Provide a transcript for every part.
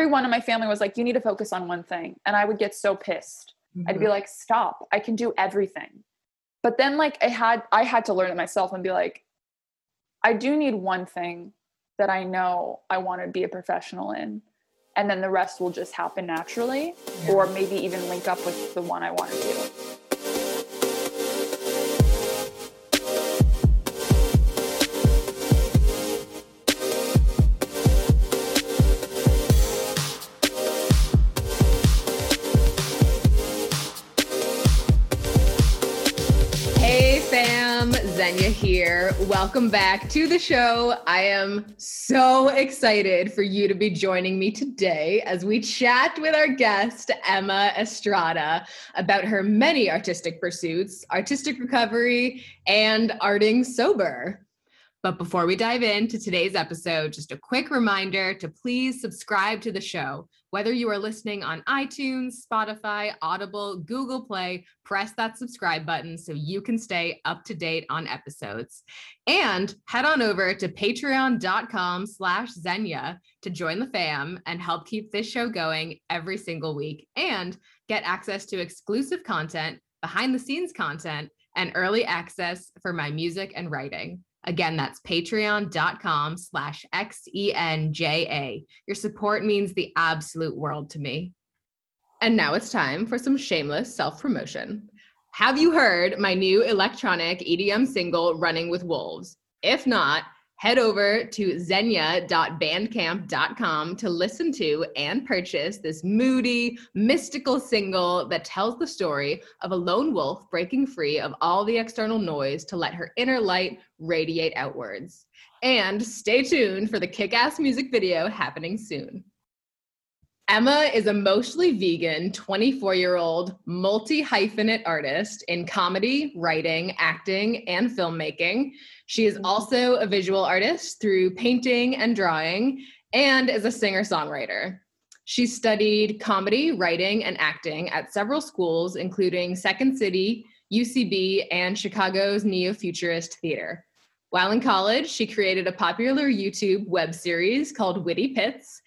everyone in my family was like, you need to focus on one thing. And I would get so pissed. Mm-hmm. I'd be mm-hmm. like, stop, I can do everything. But then like I had I had to learn it myself and be like, I do need one thing that I know I want to be a professional in. And then the rest will just happen naturally, yeah. or maybe even link up with the one I want to do. Welcome back to the show. I am so excited for you to be joining me today as we chat with our guest, Emma Estrada, about her many artistic pursuits, artistic recovery, and arting sober. But before we dive into today's episode, just a quick reminder to please subscribe to the show. Whether you are listening on iTunes, Spotify, Audible, Google Play, press that subscribe button so you can stay up to date on episodes. And head on over to patreon.com slash Xenia to join the fam and help keep this show going every single week and get access to exclusive content, behind the scenes content, and early access for my music and writing. Again, that's patreon.com slash X-E-N-J-A. Your support means the absolute world to me. And now it's time for some shameless self-promotion. Have you heard my new electronic EDM single, Running with Wolves? If not, head over to xenia.bandcamp.com to listen to and purchase this moody, mystical single that tells the story of a lone wolf breaking free of all the external noise to let her inner light radiate outwards. And stay tuned for the kick ass music video happening soon. Emma is a mostly vegan 24 year old multi hyphenate artist in comedy, writing, acting, and filmmaking. She is mm-hmm. also a visual artist through painting and drawing and is a singer songwriter. She studied comedy, writing, and acting at several schools, including Second City, UCB, and Chicago's Neo Futurist Theater. While in college, she created a popular YouTube web series called Witty Pits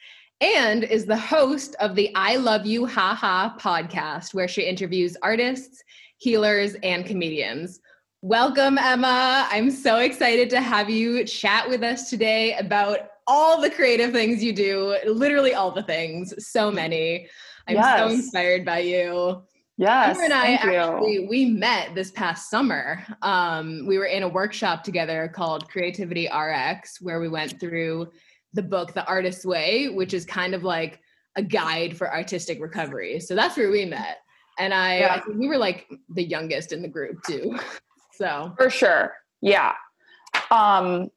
and is the host of the I Love You Ha Ha podcast, where she interviews artists, healers, and comedians. Welcome, Emma. I'm so excited to have you chat with us today about all the creative things you do, literally all the things, so many. I'm yes. so inspired by you. Yes. Emma and I actually you. we met this past summer. Um, we were in a workshop together called Creativity RX, where we went through the book The Artist's Way, which is kind of like a guide for artistic recovery. So that's where we met. And I, yeah. I we were like the youngest in the group too. So for sure. Yeah. Um,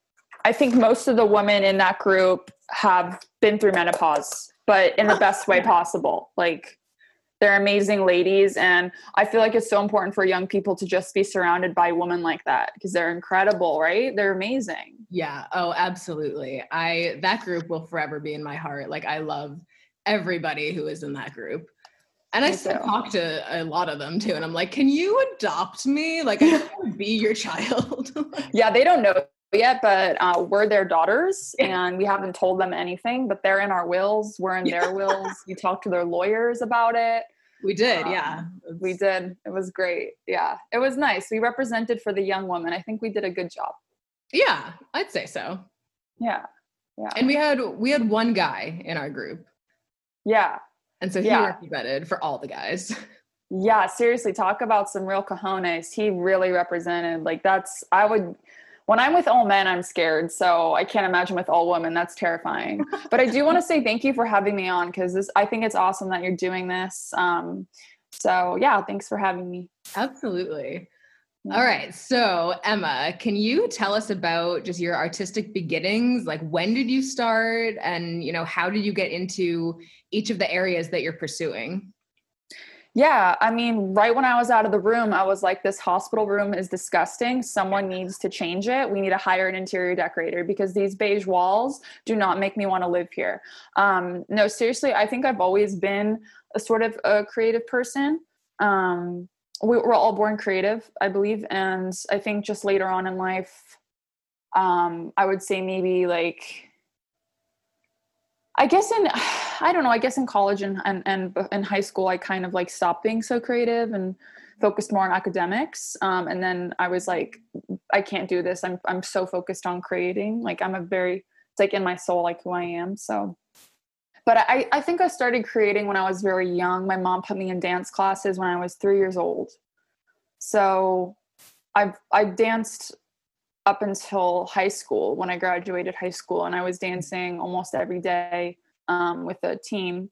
I think most of the women in that group have been through menopause, but in the best way possible. Like they're amazing ladies and i feel like it's so important for young people to just be surrounded by women like that because they're incredible right they're amazing yeah oh absolutely i that group will forever be in my heart like i love everybody who is in that group and I still talk to a lot of them too. And I'm like, can you adopt me? Like, I want be your child. yeah, they don't know yet, but uh, we're their daughters and we haven't told them anything, but they're in our wills. We're in their wills. We talked to their lawyers about it. We did, um, yeah. We did. It was great. Yeah. It was nice. We represented for the young woman. I think we did a good job. Yeah, I'd say so. Yeah. Yeah. And we had we had one guy in our group. Yeah. And so he yeah. represented for all the guys. Yeah, seriously, talk about some real cojones. He really represented. Like that's I would when I'm with all men, I'm scared. So I can't imagine with all women. That's terrifying. but I do want to say thank you for having me on because this I think it's awesome that you're doing this. Um, so yeah, thanks for having me. Absolutely. All right. So, Emma, can you tell us about just your artistic beginnings? Like when did you start and, you know, how did you get into each of the areas that you're pursuing? Yeah, I mean, right when I was out of the room, I was like, this hospital room is disgusting. Someone needs to change it. We need to hire an interior decorator because these beige walls do not make me want to live here. Um, no, seriously, I think I've always been a sort of a creative person. Um, we, we're all born creative, I believe. And I think just later on in life, um, I would say maybe like I guess in I don't know. I guess in college and and and in high school, I kind of like stopped being so creative and focused more on academics. Um, and then I was like, I can't do this. I'm I'm so focused on creating. Like I'm a very it's like in my soul, like who I am. So, but I I think I started creating when I was very young. My mom put me in dance classes when I was three years old. So, I've I danced up until high school when I graduated high school, and I was dancing almost every day um, with a team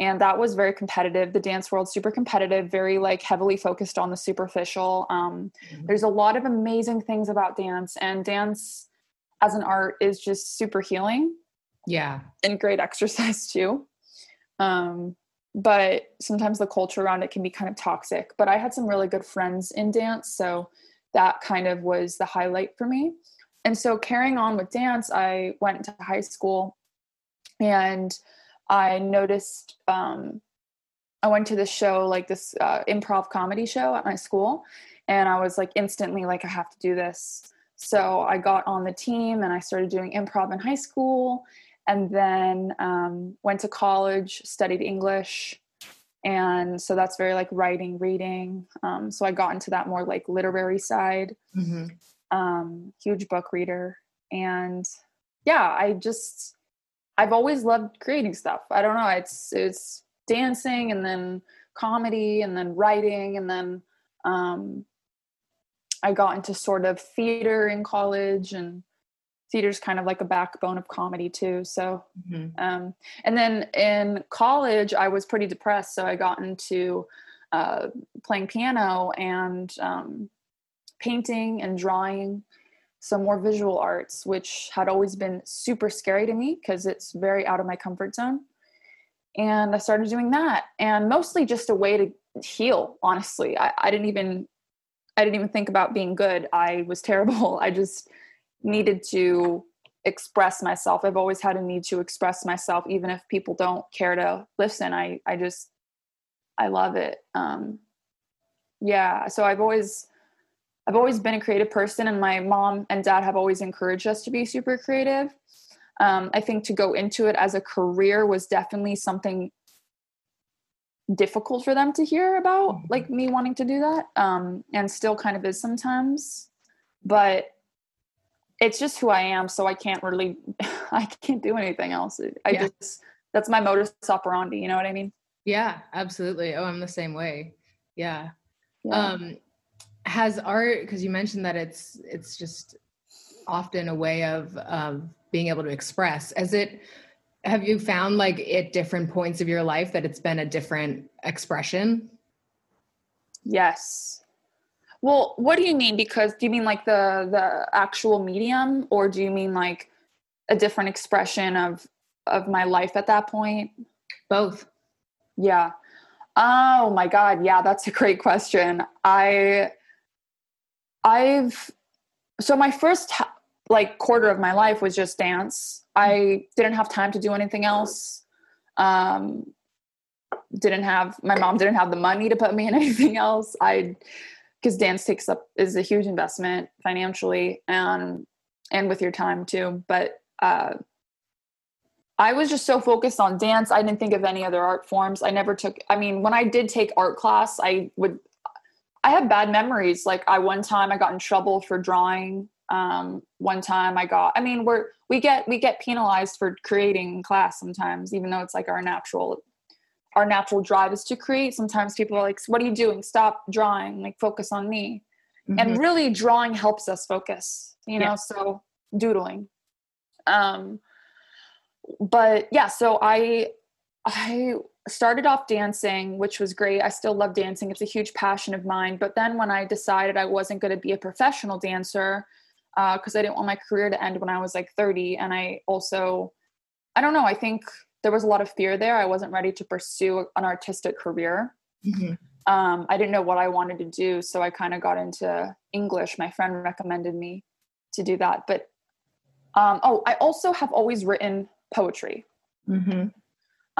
and that was very competitive the dance world super competitive very like heavily focused on the superficial um, mm-hmm. there's a lot of amazing things about dance and dance as an art is just super healing yeah. and great exercise too. Um, but sometimes the culture around it can be kind of toxic. But i had some really good friends in dance so that kind of was the highlight for me. And so carrying on with dance i went to high school and I noticed um, I went to this show, like this uh, improv comedy show at my school, and I was like instantly like, I have to do this. So I got on the team and I started doing improv in high school, and then um, went to college, studied English, and so that's very like writing, reading. Um, so I got into that more like literary side. Mm-hmm. Um, huge book reader, and yeah, I just I've always loved creating stuff. I don't know. It's it's dancing and then comedy and then writing and then um, I got into sort of theater in college and theater's kind of like a backbone of comedy too. So mm-hmm. um, and then in college I was pretty depressed, so I got into uh, playing piano and um, painting and drawing some more visual arts, which had always been super scary to me because it's very out of my comfort zone. And I started doing that, and mostly just a way to heal. Honestly, I, I didn't even I didn't even think about being good. I was terrible. I just needed to express myself. I've always had a need to express myself, even if people don't care to listen. I I just I love it. Um, yeah, so I've always I've always been a creative person, and my mom and dad have always encouraged us to be super creative. Um, I think to go into it as a career was definitely something difficult for them to hear about, mm-hmm. like me wanting to do that, um, and still kind of is sometimes. But it's just who I am, so I can't really, I can't do anything else. I yeah. just that's my modus operandi. You know what I mean? Yeah, absolutely. Oh, I'm the same way. Yeah. yeah. Um, has art because you mentioned that it's it's just often a way of of being able to express as it have you found like at different points of your life that it's been a different expression yes well what do you mean because do you mean like the the actual medium or do you mean like a different expression of of my life at that point both yeah oh my god yeah that's a great question i I've so my first like quarter of my life was just dance. I didn't have time to do anything else. Um, didn't have my mom didn't have the money to put me in anything else. I because dance takes up is a huge investment financially and and with your time too. But uh, I was just so focused on dance. I didn't think of any other art forms. I never took. I mean, when I did take art class, I would I have bad memories. Like I one time I got in trouble for drawing. Um, one time I got. I mean, we're we get we get penalized for creating class sometimes, even though it's like our natural our natural drive is to create. Sometimes people are like, "What are you doing? Stop drawing. Like focus on me." Mm-hmm. And really, drawing helps us focus. You know, yeah. so doodling. Um, but yeah, so I I started off dancing, which was great. I still love dancing. It's a huge passion of mine. But then when I decided I wasn't going to be a professional dancer, because uh, I didn't want my career to end when I was like 30. And I also, I don't know, I think there was a lot of fear there. I wasn't ready to pursue an artistic career. Mm-hmm. Um, I didn't know what I wanted to do. So I kind of got into English. My friend recommended me to do that. But um, oh, I also have always written poetry. Mm-hmm.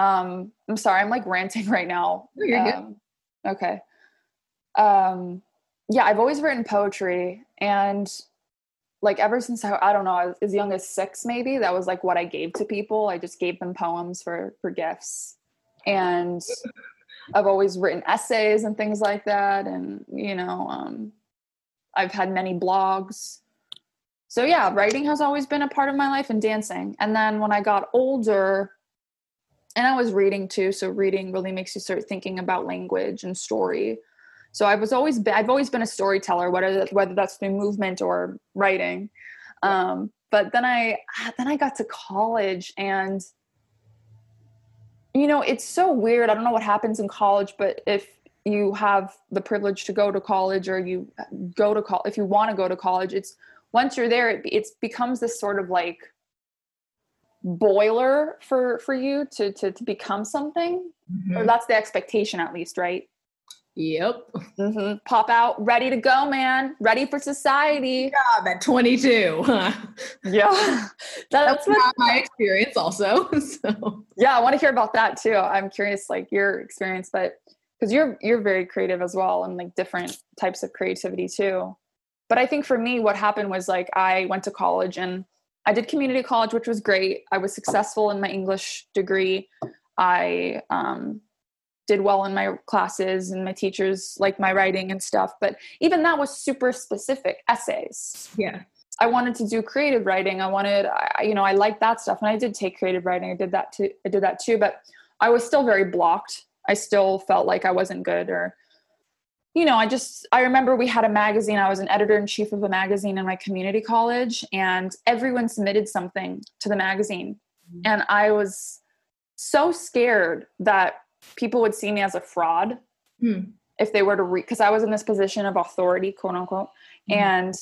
Um, I'm sorry, I'm like ranting right now. Oh, you're um, good. Okay. Um, yeah, I've always written poetry, and like ever since I, I don't know, as young as six, maybe that was like what I gave to people. I just gave them poems for for gifts, and I've always written essays and things like that, and you know, um, I've had many blogs. So yeah, writing has always been a part of my life and dancing. And then when I got older, and I was reading too, so reading really makes you start thinking about language and story. So I was always I've always been a storyteller, whether whether that's through movement or writing. Um, but then I then I got to college and you know it's so weird. I don't know what happens in college, but if you have the privilege to go to college or you go to college if you want to go to college, it's once you're there, it it becomes this sort of like boiler for for you to to, to become something mm-hmm. or that's the expectation at least right Yep. Mm-hmm. Pop out, ready to go, man. Ready for society. Yeah, at 22. yeah. That's, That's what, my experience also. So yeah, I want to hear about that too. I'm curious, like your experience, but because you're you're very creative as well and like different types of creativity too. But I think for me, what happened was like I went to college and I did community college, which was great. I was successful in my English degree. I um, did well in my classes and my teachers liked my writing and stuff but even that was super specific essays. Yeah. I wanted to do creative writing. I wanted I, you know i liked that stuff and i did take creative writing. I did that too i did that too but i was still very blocked. I still felt like i wasn't good or you know i just i remember we had a magazine. I was an editor in chief of a magazine in my community college and everyone submitted something to the magazine. Mm-hmm. and i was so scared that people would see me as a fraud hmm. if they were to read because I was in this position of authority, quote unquote, mm-hmm. and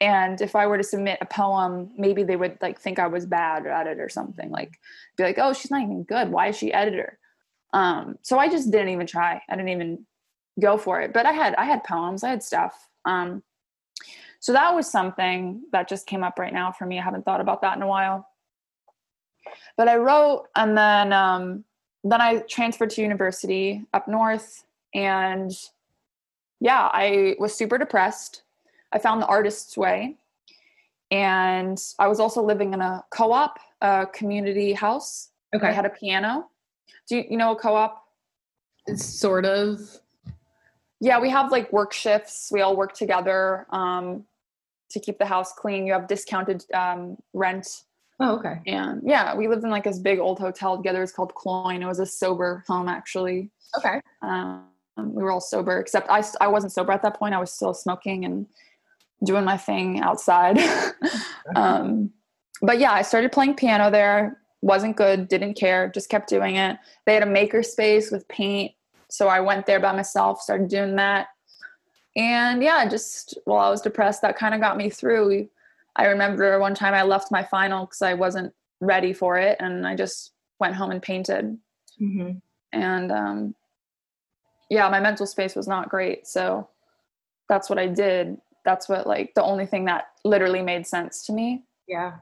and if I were to submit a poem, maybe they would like think I was bad at it or something. Like be like, oh, she's not even good. Why is she editor? Um, so I just didn't even try. I didn't even go for it. But I had I had poems, I had stuff. Um, so that was something that just came up right now for me. I haven't thought about that in a while. But I wrote, and then um, then I transferred to university up north and yeah, I was super depressed. I found the artist's way. And I was also living in a co-op, a community house. Okay. I had a piano. Do you, you know a co-op? It's sort of. Yeah, we have like work shifts. We all work together um, to keep the house clean. You have discounted um, rent Oh, okay. And yeah, we lived in like this big old hotel together. It's called Cloyne. It was a sober home, actually. Okay. Um, we were all sober, except I, I wasn't sober at that point. I was still smoking and doing my thing outside. um, but yeah, I started playing piano there. Wasn't good, didn't care, just kept doing it. They had a maker space with paint. So I went there by myself, started doing that. And yeah, just while I was depressed, that kind of got me through. We, I remember one time I left my final because I wasn't ready for it, and I just went home and painted. Mm-hmm. And um, yeah, my mental space was not great, so that's what I did. That's what like the only thing that literally made sense to me. Yeah.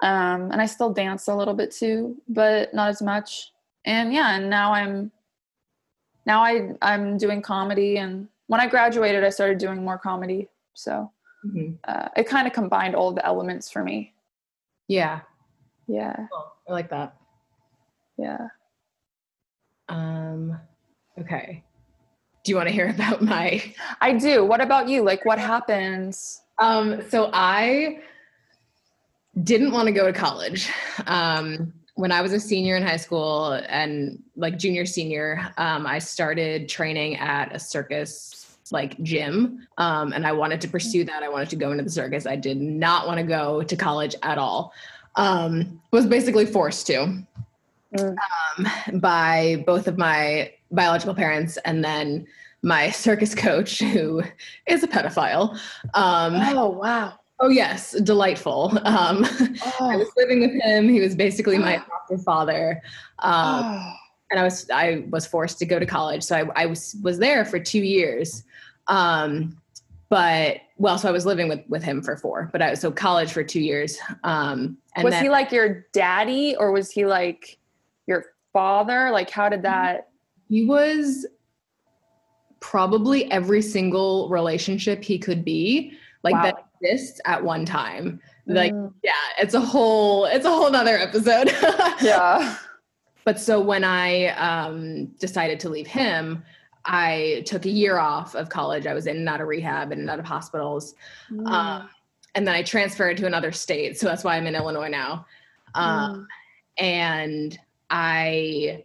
Um, and I still dance a little bit too, but not as much. And yeah, and now I'm now I I'm doing comedy, and when I graduated, I started doing more comedy. So mm-hmm. uh, it kind of combined all the elements for me. Yeah. Yeah. Cool. i like that. Yeah. Um okay. Do you want to hear about my i do. What about you? Like what happens? Um so i didn't want to go to college. Um when I was a senior in high school and like junior senior, um, I started training at a circus like gym um, and i wanted to pursue that. I wanted to go into the circus. I did not want to go to college at all. Um, was basically forced to mm. um, by both of my biological parents and then my circus coach who is a pedophile. Um, oh wow. oh yes delightful. Um, oh. i was living with him. He was basically my adoptive father. Um, oh. and I was I was forced to go to college. So I, I was was there for two years. Um, but well, so I was living with with him for four, but I was so college for two years. Um, and was then, he like your daddy or was he like your father? Like, how did that? He was probably every single relationship he could be. Like wow. that exists at one time. Like, Mm. yeah, it's a whole it's a whole nother episode. yeah. But so when I um, decided to leave him, I took a year off of college. I was in and out of rehab and out of hospitals. Mm. Um, and then I transferred to another state. So that's why I'm in Illinois now. Um, and I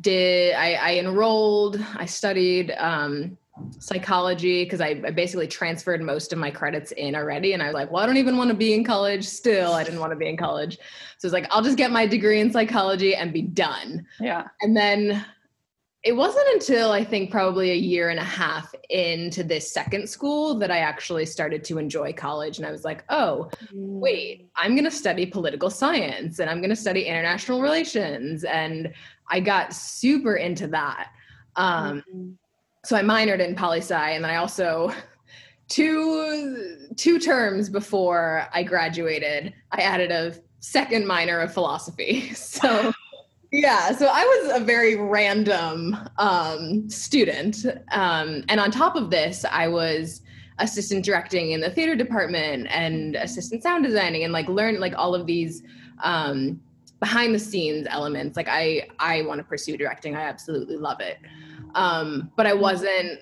did, I, I enrolled, I studied um, psychology because I, I basically transferred most of my credits in already. And I was like, well, I don't even want to be in college still. I didn't want to be in college. So it's like, I'll just get my degree in psychology and be done. yeah. And then it wasn't until I think probably a year and a half into this second school that I actually started to enjoy college. And I was like, oh, wait, I'm going to study political science and I'm going to study international relations. And I got super into that. Um, Mm. so I minored in poli sci, and then I also two two terms before I graduated, I added a second minor of philosophy. So yeah, so I was a very random um, student, um, and on top of this, I was assistant directing in the theater department and assistant sound designing, and like learn like all of these. Um, behind the scenes elements. Like i i want to pursue directing. I absolutely love it. Um but i wasn't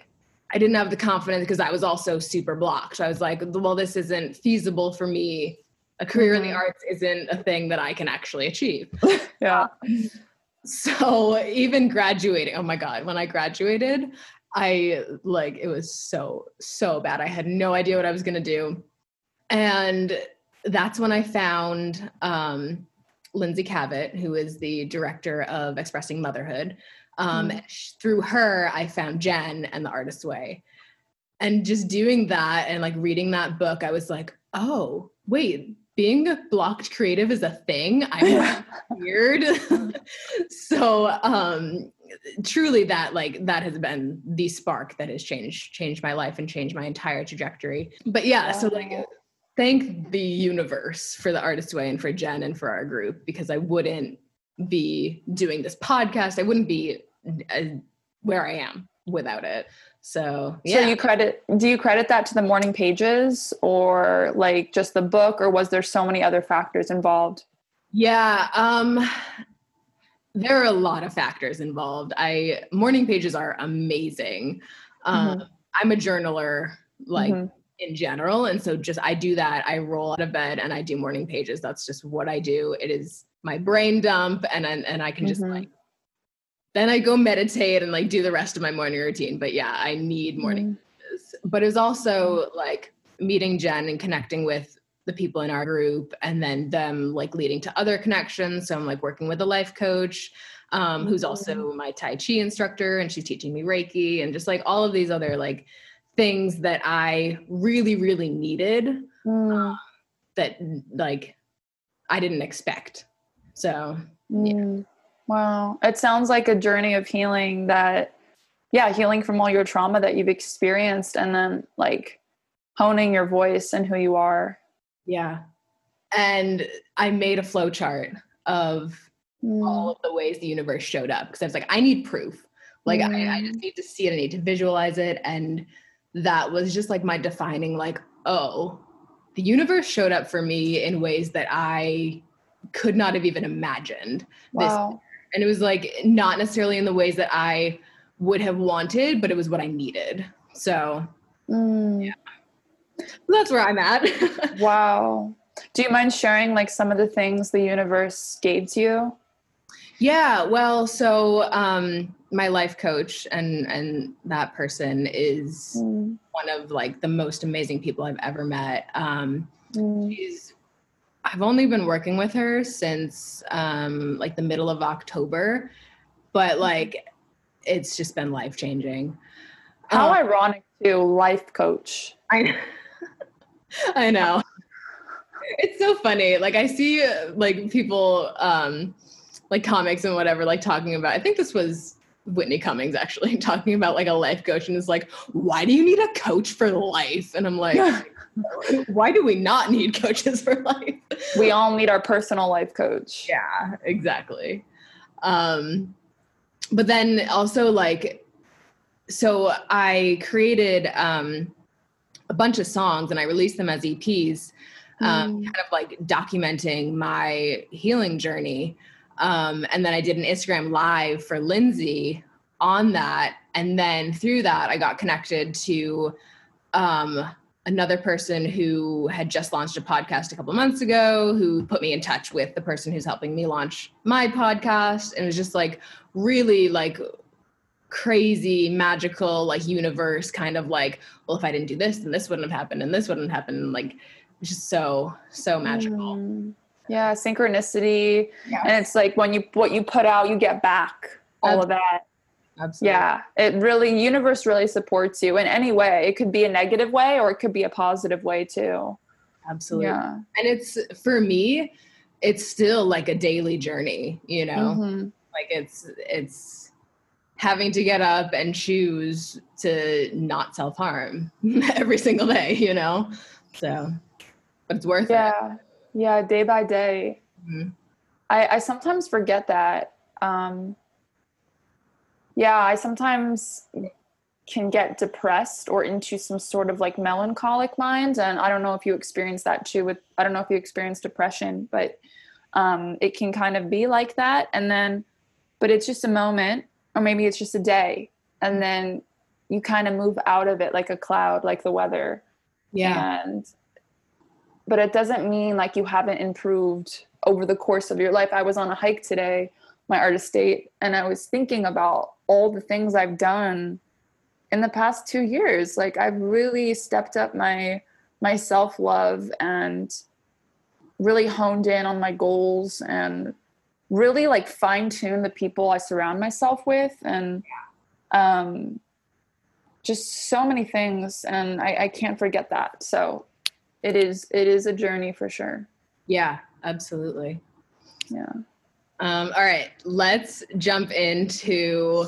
i didn't have the confidence because i was also super blocked. I was like well this isn't feasible for me a career in the Mhm. arts isn't a thing that i can actually achieve Yeah. so even graduating oh my god when i graduated i like it was so so bad i had no idea what i was going to do and that's when i found um lindsay kavet who is the director of expressing motherhood um Mhm. sh- through her i found jen and the artist's way and just doing that and like reading that book i was like oh wait being a blocked creative is a thing i'm weird. so um truly that like that has been the spark that has changed changed my life and changed my entire trajectory. But yeah, so like thank the universe for the artist way and for Jen and for our group because I wouldn't be doing this podcast. I wouldn't be uh, where I am without it. So yeah. So you credit do you credit that to the morning pages or like just the book or was there so many other factors involved? Yeah, um there are a lot of factors involved. I morning pages are amazing. Um I'm a journaler like Mhm. in general and so just I do that. I roll out of bed and I do morning pages. That's just what I do. It is my brain dump and and, and I can just Mhm. like then I go meditate and like do the rest of my morning routine. But yeah, I need morning Mhm. But it was also like meeting Jen and connecting with the people in our group and then them like leading to other connections. So I'm like working with a life coach um, who's also my Tai Chi instructor and she's teaching me Reiki and just like all of these other like things that I really, really needed Mm. that like I didn't expect. So Mm. Wow. It sounds like a journey of healing that, yeah, healing from all your trauma that you've experienced and then like honing your voice and who you are. yeah. And I made a flow chart of Mm. all of the ways the universe showed up because I was like, I need proof. Like I, I just need to see it, I need to visualize it. And that was just like my defining, like, oh, the universe showed up for me in ways that I could not have even imagined. This Wow. And it was like not necessarily in the ways that I would have wanted, but it was what I needed. So Mm. that's where I'm at. Wow. Do you mind sharing like some of the things the universe gave to you? yeah, well, so um my life coach and and that person is Mm. one of like the most amazing people I've ever met. Um Mm. she's I've only been working with her since um like the middle of October, but like it's just been life changing. How ironic too, life coach. I I know. It's so funny. Like I see like people um like comics and whatever like talking about I think this was Whitney Cummings actually talking about like a life coach and is like why do you need a coach for life? And I'm like why do we not need coaches for life? we all need our personal life coach. Yeah, exactly. Um, but then also like, so I created um, a bunch of songs and I released them as EPs, um, Mm. kind of like documenting my healing journey. Um, and then I did an Instagram live for Lindsay on that. And then through that, I got connected to um, another person who had just launched a podcast a couple months ago who put me in touch with the person who's helping me launch my podcast. And it was just like really like crazy magical like universe kind of like well if i didn't do this then this wouldn't have happened and this wouldn't happen like it's just so so magical Mm. Yeah, synchronicity. Yeah. And it's like when you what you put out, you get back all of that. Absolutely Yeah. It really universe really supports you in any way. It could be a negative way or it could be a positive way too. absolutely Yeah. and it's for me it's still like a daily journey you know Mhm. like it's it's having to get up and choose to not self-harm every single day you know so but it's worth it Yeah. Yeah, day by day. Mhm. I, I sometimes forget that. Um, yeah, I sometimes can get depressed or into some sort of like melancholic mind. And I don't know if you experience that too with, I don't know if you experience depression, but um, it can kind of be like that. And then, but it's just a moment, or maybe it's just a day. And then you kind of move out of it like a cloud, like the weather yeah and but it doesn't mean like you haven't improved over the course of your life i was on a hike today my art estate and i was thinking about all the things i've done in the past two years. Like i've really stepped up my my self-love and really honed in on my goals and really like fine-tune the people i surround myself with and um just so many things and I, I can't forget that. So it is it is a journey for sure. Yeah absolutely. Yeah Um, all right, let's jump into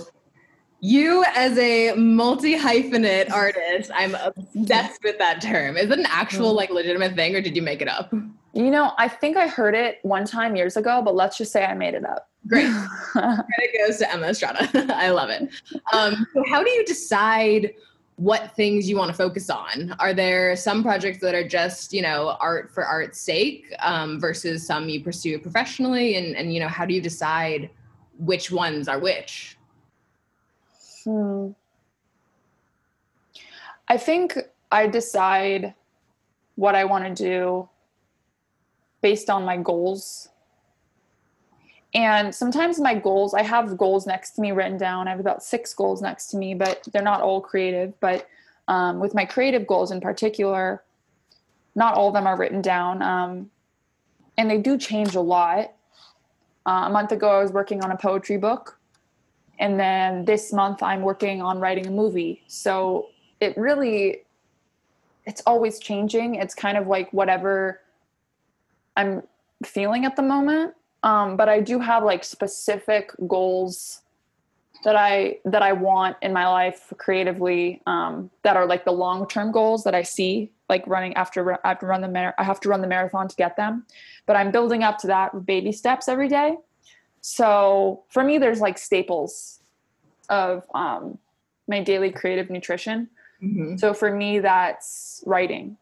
you as a multi hyphenate artist. I'm obsessed with that term. Is it an actual, like, legitimate thing, or did you make it up? you know i think i heard it one time years ago but let's just say i made it up Great. Credit goes to Emma Estrada. I love it. Um, so, how do you decide what things you want to focus on? Are there some projects that are just, you know, art for art's sake um, versus some you pursue professionally? And, and, you know, how do you decide which ones are which? Hmm. I think I decide what I want to do based on my goals. And sometimes my goals, I have goals next to me written down. I have about six goals next to me, but they're not all creative. But um, with my creative goals in particular, not all of them are written down. Um, and they do change a lot. Uh, a month ago, I was working on a poetry book and then this month i'm working on writing a movie so it really it's always changing it's kind of like whatever i'm feeling at the moment um, but i do have like specific goals that i that i want in my life creatively um, that are like the long term goals that i see like running after i have to run the mar- i have to run the marathon to get them but i'm building up to that with baby steps every day so for me, there's like staples of um, my daily creative nutrition. Mm-hmm. So for me, that's writing.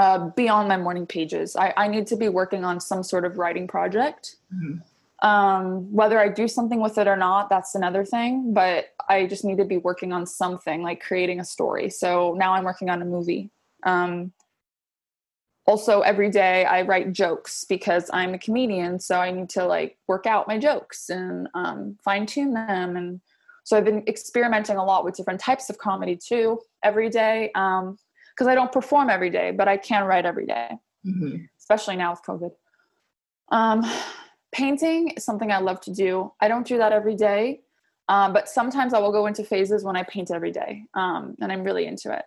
Uh, beyond my morning pages, I, I need to be working on some sort of writing project. Mhm. Um, whether I do something with it or not, that's another thing. But I just need to be working on something like creating a story. So now I'm working on a movie. Um, also every day i write jokes because i'm a comedian so i need to like work out my jokes and um, fine tune them and so i've been experimenting a lot with different types of comedy too every day because i don't perform every day but i can write every day Mm-hmm. especially now with covid. Um, painting is something i love to do. I don't do that every day um, but sometimes i will go into phases when i paint every day um, and i'm really into it.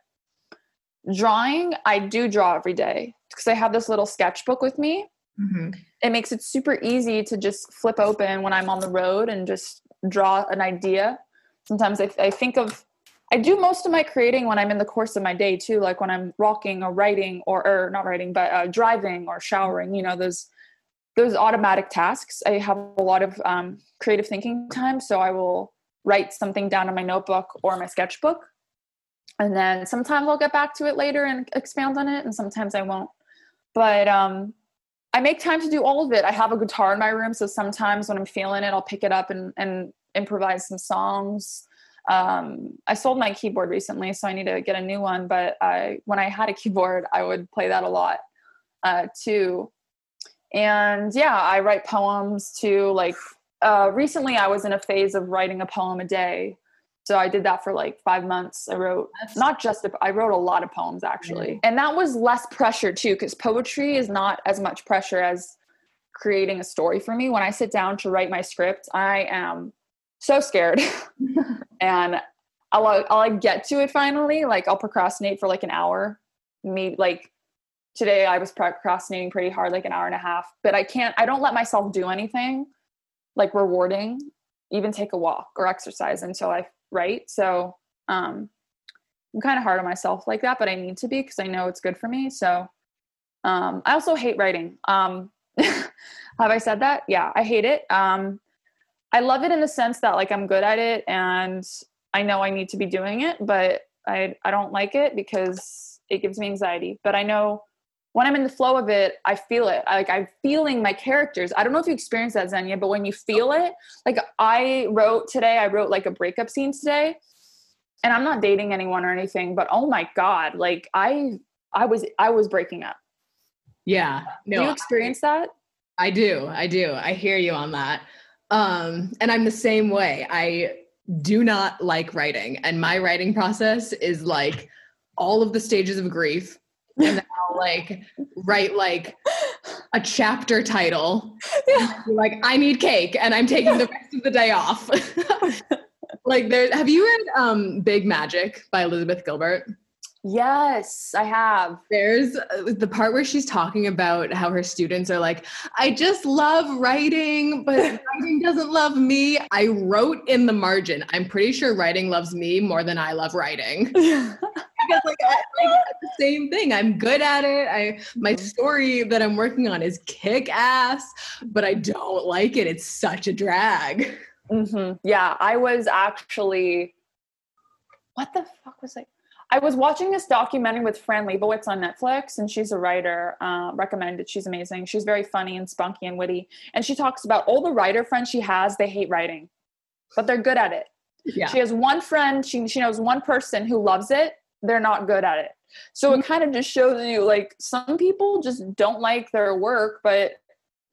Drawing i do draw every day because i have this little sketchbook with me. Mm-hmm. it makes it super easy to just flip open when i'm on the road and just draw an idea. Sometimes i, I think of i do most of my creating when i'm in the course of my day too like when i'm walking or writing or, or not writing but uh, driving or showering you know those those automatic tasks i have a lot of um, creative thinking time so i will write something down in my notebook or my sketchbook and then sometimes I'll get back to it later and expand on it, and sometimes I won't. But um, I make time to do all of it. I have a guitar in my room, so sometimes when I'm feeling it, I'll pick it up and, and improvise some songs. Um, I sold my keyboard recently, so I need to get a new one. But I, when I had a keyboard, I would play that a lot uh, too. And yeah, I write poems too. Like uh, recently, I was in a phase of writing a poem a day. So I did that for like five months. I wrote not just a, I wrote a lot of poems actually, and that was less pressure too, because poetry is not as much pressure as creating a story for me. When I sit down to write my script, I am so scared, and I'll I'll like get to it finally. Like I'll procrastinate for like an hour, Me like today I was procrastinating pretty hard, like an hour and a half, but I can't, I don't let myself do anything like rewarding, even take a walk or exercise until I write. So, um, I'm kind of hard on myself like that, but I need to be because I know it's good for me. So, um, I also hate writing. Um, have I said that? Yeah, I hate it. Um, I love it in the sense that like I'm good at it and I know I need to be doing it, but I I don't like it because it gives me anxiety. But I know when I'm in the flow of it, I feel it. I, like I'm feeling my characters. I don't know if you experience that, Xenia, but when you feel it, like I wrote today, I wrote like a breakup scene today, and I'm not dating anyone or anything, but oh my god, like I, I was, I was breaking up. Yeah. No, do you experience I, that? I do. I do. I hear you on that. Um, and I'm the same way. I do not like writing, and my writing process is like all of the stages of grief and then I'll like write like a chapter title. Yeah. Like I need cake and I'm taking the rest of the day off. like there have you read um Big Magic by Elizabeth Gilbert? Yes, I have. There's uh, the part where she's talking about how her students are like, I just love writing, but writing doesn't love me. I wrote in the margin, I'm pretty sure writing loves me more than I love writing. because like, I, like the same thing. I'm good at it. I my story that I'm working on is kick ass, but I don't like it. It's such a drag. Mm-hmm. Yeah, I was actually. What the fuck was I? I was watching this documentary with Fran Lebowitz on Netflix, and she's a writer. Uh, recommended. She's amazing. She's very funny and spunky and witty. And she talks about all the writer friends she has. They hate writing, but they're good at it. Yeah. She has one friend. She she knows one person who loves it. They're not good at it. So it mm-hmm. kind of just shows you like some people just don't like their work, but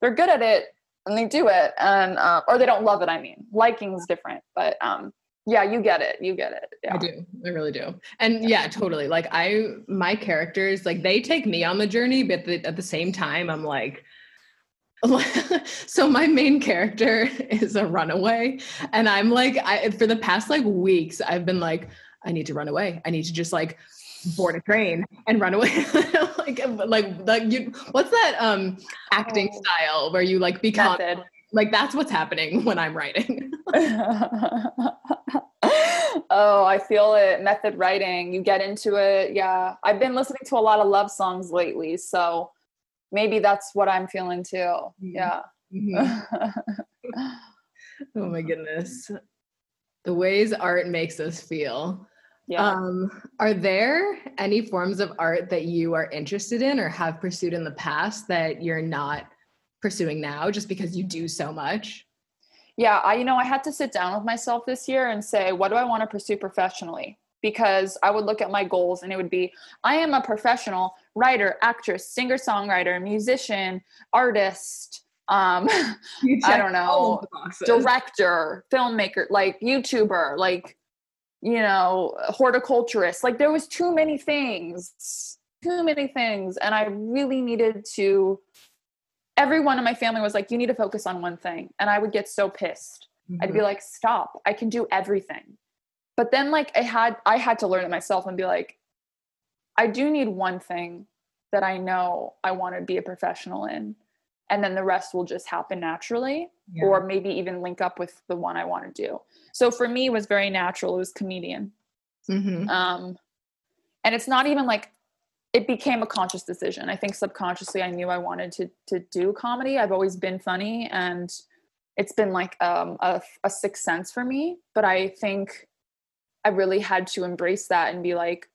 they're good at it and they do it, and uh, or they don't love it. I mean, liking is different, but um, yeah you get it you get it yeah. i do i really do and yeah. yeah. totally like i my characters like they take me on the journey but the, at the same time i'm like so my main character is a runaway and i'm like i for the past like weeks i've been like i need to run away i need to just like board a train and run away like like like you what's that um acting oh. style where you like become like that's what's happening when I'm writing. oh, I feel it. Method writing. You get into it. Yeah. I've been listening to a lot of love songs lately. So maybe that's what I'm feeling too. Mm-hmm. Yeah. Mm-hmm. oh my goodness. The ways art makes us feel. Yeah. Um, are there any forms of art that you are interested in or have pursued in the past that you're not pursuing now just because you do so much? Yeah, I you know, I had to sit down with myself this year and say, what do I want to pursue professionally? Because I would look at my goals and it would be I am a professional writer, actress, singer-songwriter, musician, artist, um I don't know, director, filmmaker, like YouTuber, like you know, horticulturist. Like there was too many things, too many things and I really needed to everyone in my family was like, you need to focus on one thing. And I would get so pissed. Mm-hmm. I'd be mm-hmm. like, stop, I can do everything. But then like I had I had to learn it myself and be like, I do need one thing that I know I want to be a professional in. And then the rest will just happen naturally, yeah. or maybe even link up with the one I want to do. So for me, it was very natural. It was comedian. Mm-hmm. Um, and it's not even like it became a conscious decision. I think subconsciously I knew I wanted to to do comedy. I've always been funny and it's been like um, a, a sixth sense for me. But I think I really had to embrace that and be like,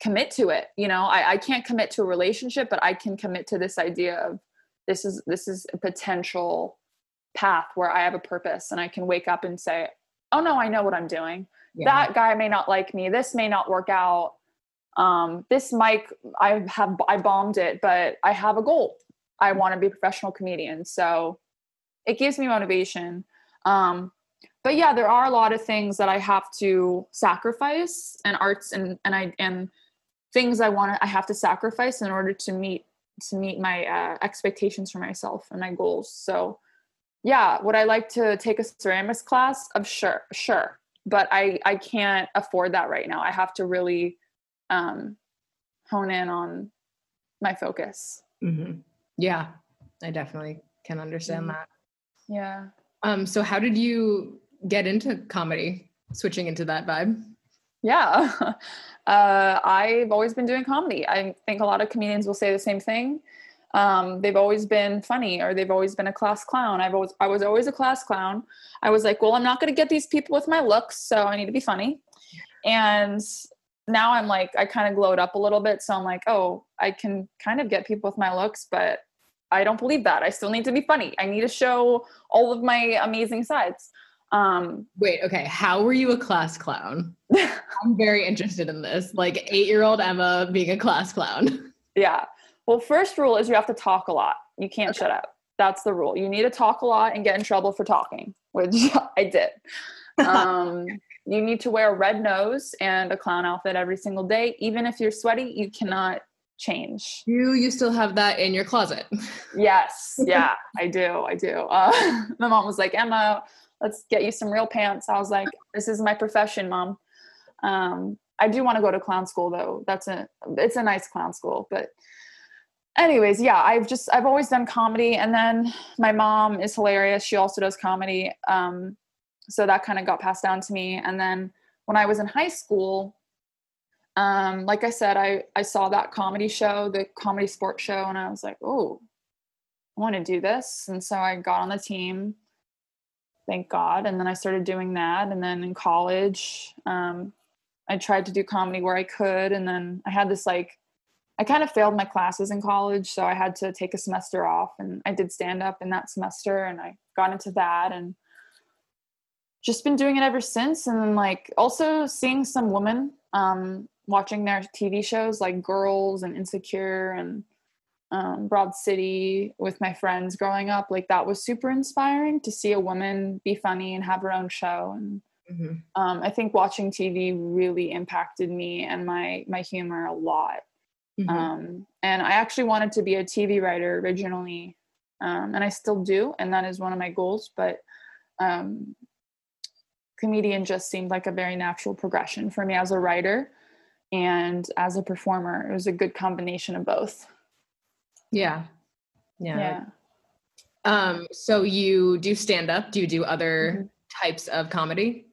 commit to it. You know, I, I can't commit to a relationship, but I can commit to this idea of this is this is a potential path where I have a purpose and I can wake up and say, oh no, I know what I'm doing. Yeah. That guy may not like me. This may not work out. Um, this mic, I have I bombed it, but I have a goal. I want to be a professional comedian. So it gives me motivation. Um, but yeah, there are a lot of things that I have to sacrifice and arts and and I and things I want to I have to sacrifice in order to meet to meet my uh, expectations for myself and my goals. So yeah, would I like to take a ceramics class? Of sure, sure, but I I can't afford that right now. I have to really um, hone in on my focus. Mm-hmm. Yeah, I definitely can understand mm-hmm. that. Yeah. Um. So, how did you get into comedy? Switching into that vibe. Yeah. Uh, I've always been doing comedy. I think a lot of comedians will say the same thing um, they've always been funny or they've always been a class clown i've always i was always a class clown i was like well i'm not going to get these people with my looks so i need to be funny and now i'm like i kind of glowed up a little bit so i'm like oh i can kind of get people with my looks but i don't believe that i still need to be funny i need to show all of my amazing sides um wait okay how were you a class clown i'm very interested in this like eight year old emma being a class clown yeah well, first rule is you have to talk a lot. You can't okay. shut up. That's the rule. You need to talk a lot and get in trouble for talking, which I did. Um, you need to wear a red nose and a clown outfit every single day. Even if you're sweaty, you cannot change. You you still have that in your closet. yes. Yeah, I do. I do. Uh, my mom was like, Emma, let's get you some real pants. I was like, this is my profession, mom. Um, I do want to go to clown school though. That's a it's a nice clown school, but anyways yeah i've just i've always done comedy and then my mom is hilarious she also does comedy um, so that kind of got passed down to me. And then when i was in high school um, like i said i i saw that comedy show the comedy sports show and i was like oh i want to do this. And so i got on the team thank god and then i started doing that. And then in college um, i tried to do comedy where i could and then i had this like I kind of failed my classes in college, so I had to take a semester off and I did stand up in that semester and I got into that and just been doing it ever since and then like also seeing some women um, watching their TV shows like Girls and Insecure and um, Broad City with my friends growing up like that was super inspiring to see a woman be funny and have her own show and mm-hmm. um, I think watching TV really impacted me and my my humor a lot Mm-hmm. Um, and I actually wanted to be a TV writer originally, um, and I still do, and that is one of my goals. But um, comedian just seemed like a very natural progression for me as a writer and as a performer. It was a good combination of both. Yeah. Yeah. Yeah. Um, so you do stand up? Do you do other mm-hmm. types of comedy?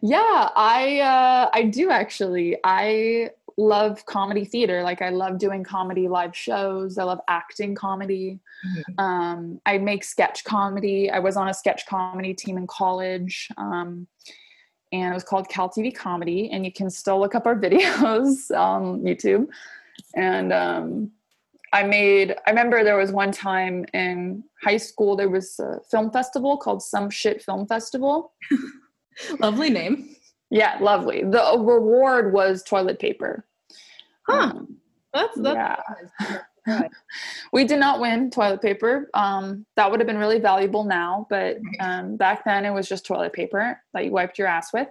Yeah, I uh, I do actually. I love comedy theater. Like I love doing comedy live shows. I love acting comedy. Mm-hmm. Um, I make sketch comedy. I was on a sketch comedy team in college. Um, and it was called Cal TV Comedy. And you can still look up our videos on YouTube. And um, I made, I remember there was one time in high school, there was a film festival called Some Shit Film Festival. Lovely name. Yeah, lovely. The reward was toilet paper. Huh. Um, that's that's yeah. we did not win toilet paper. Um, that would have been really valuable now, but um, back then it was just toilet paper that you wiped your ass with.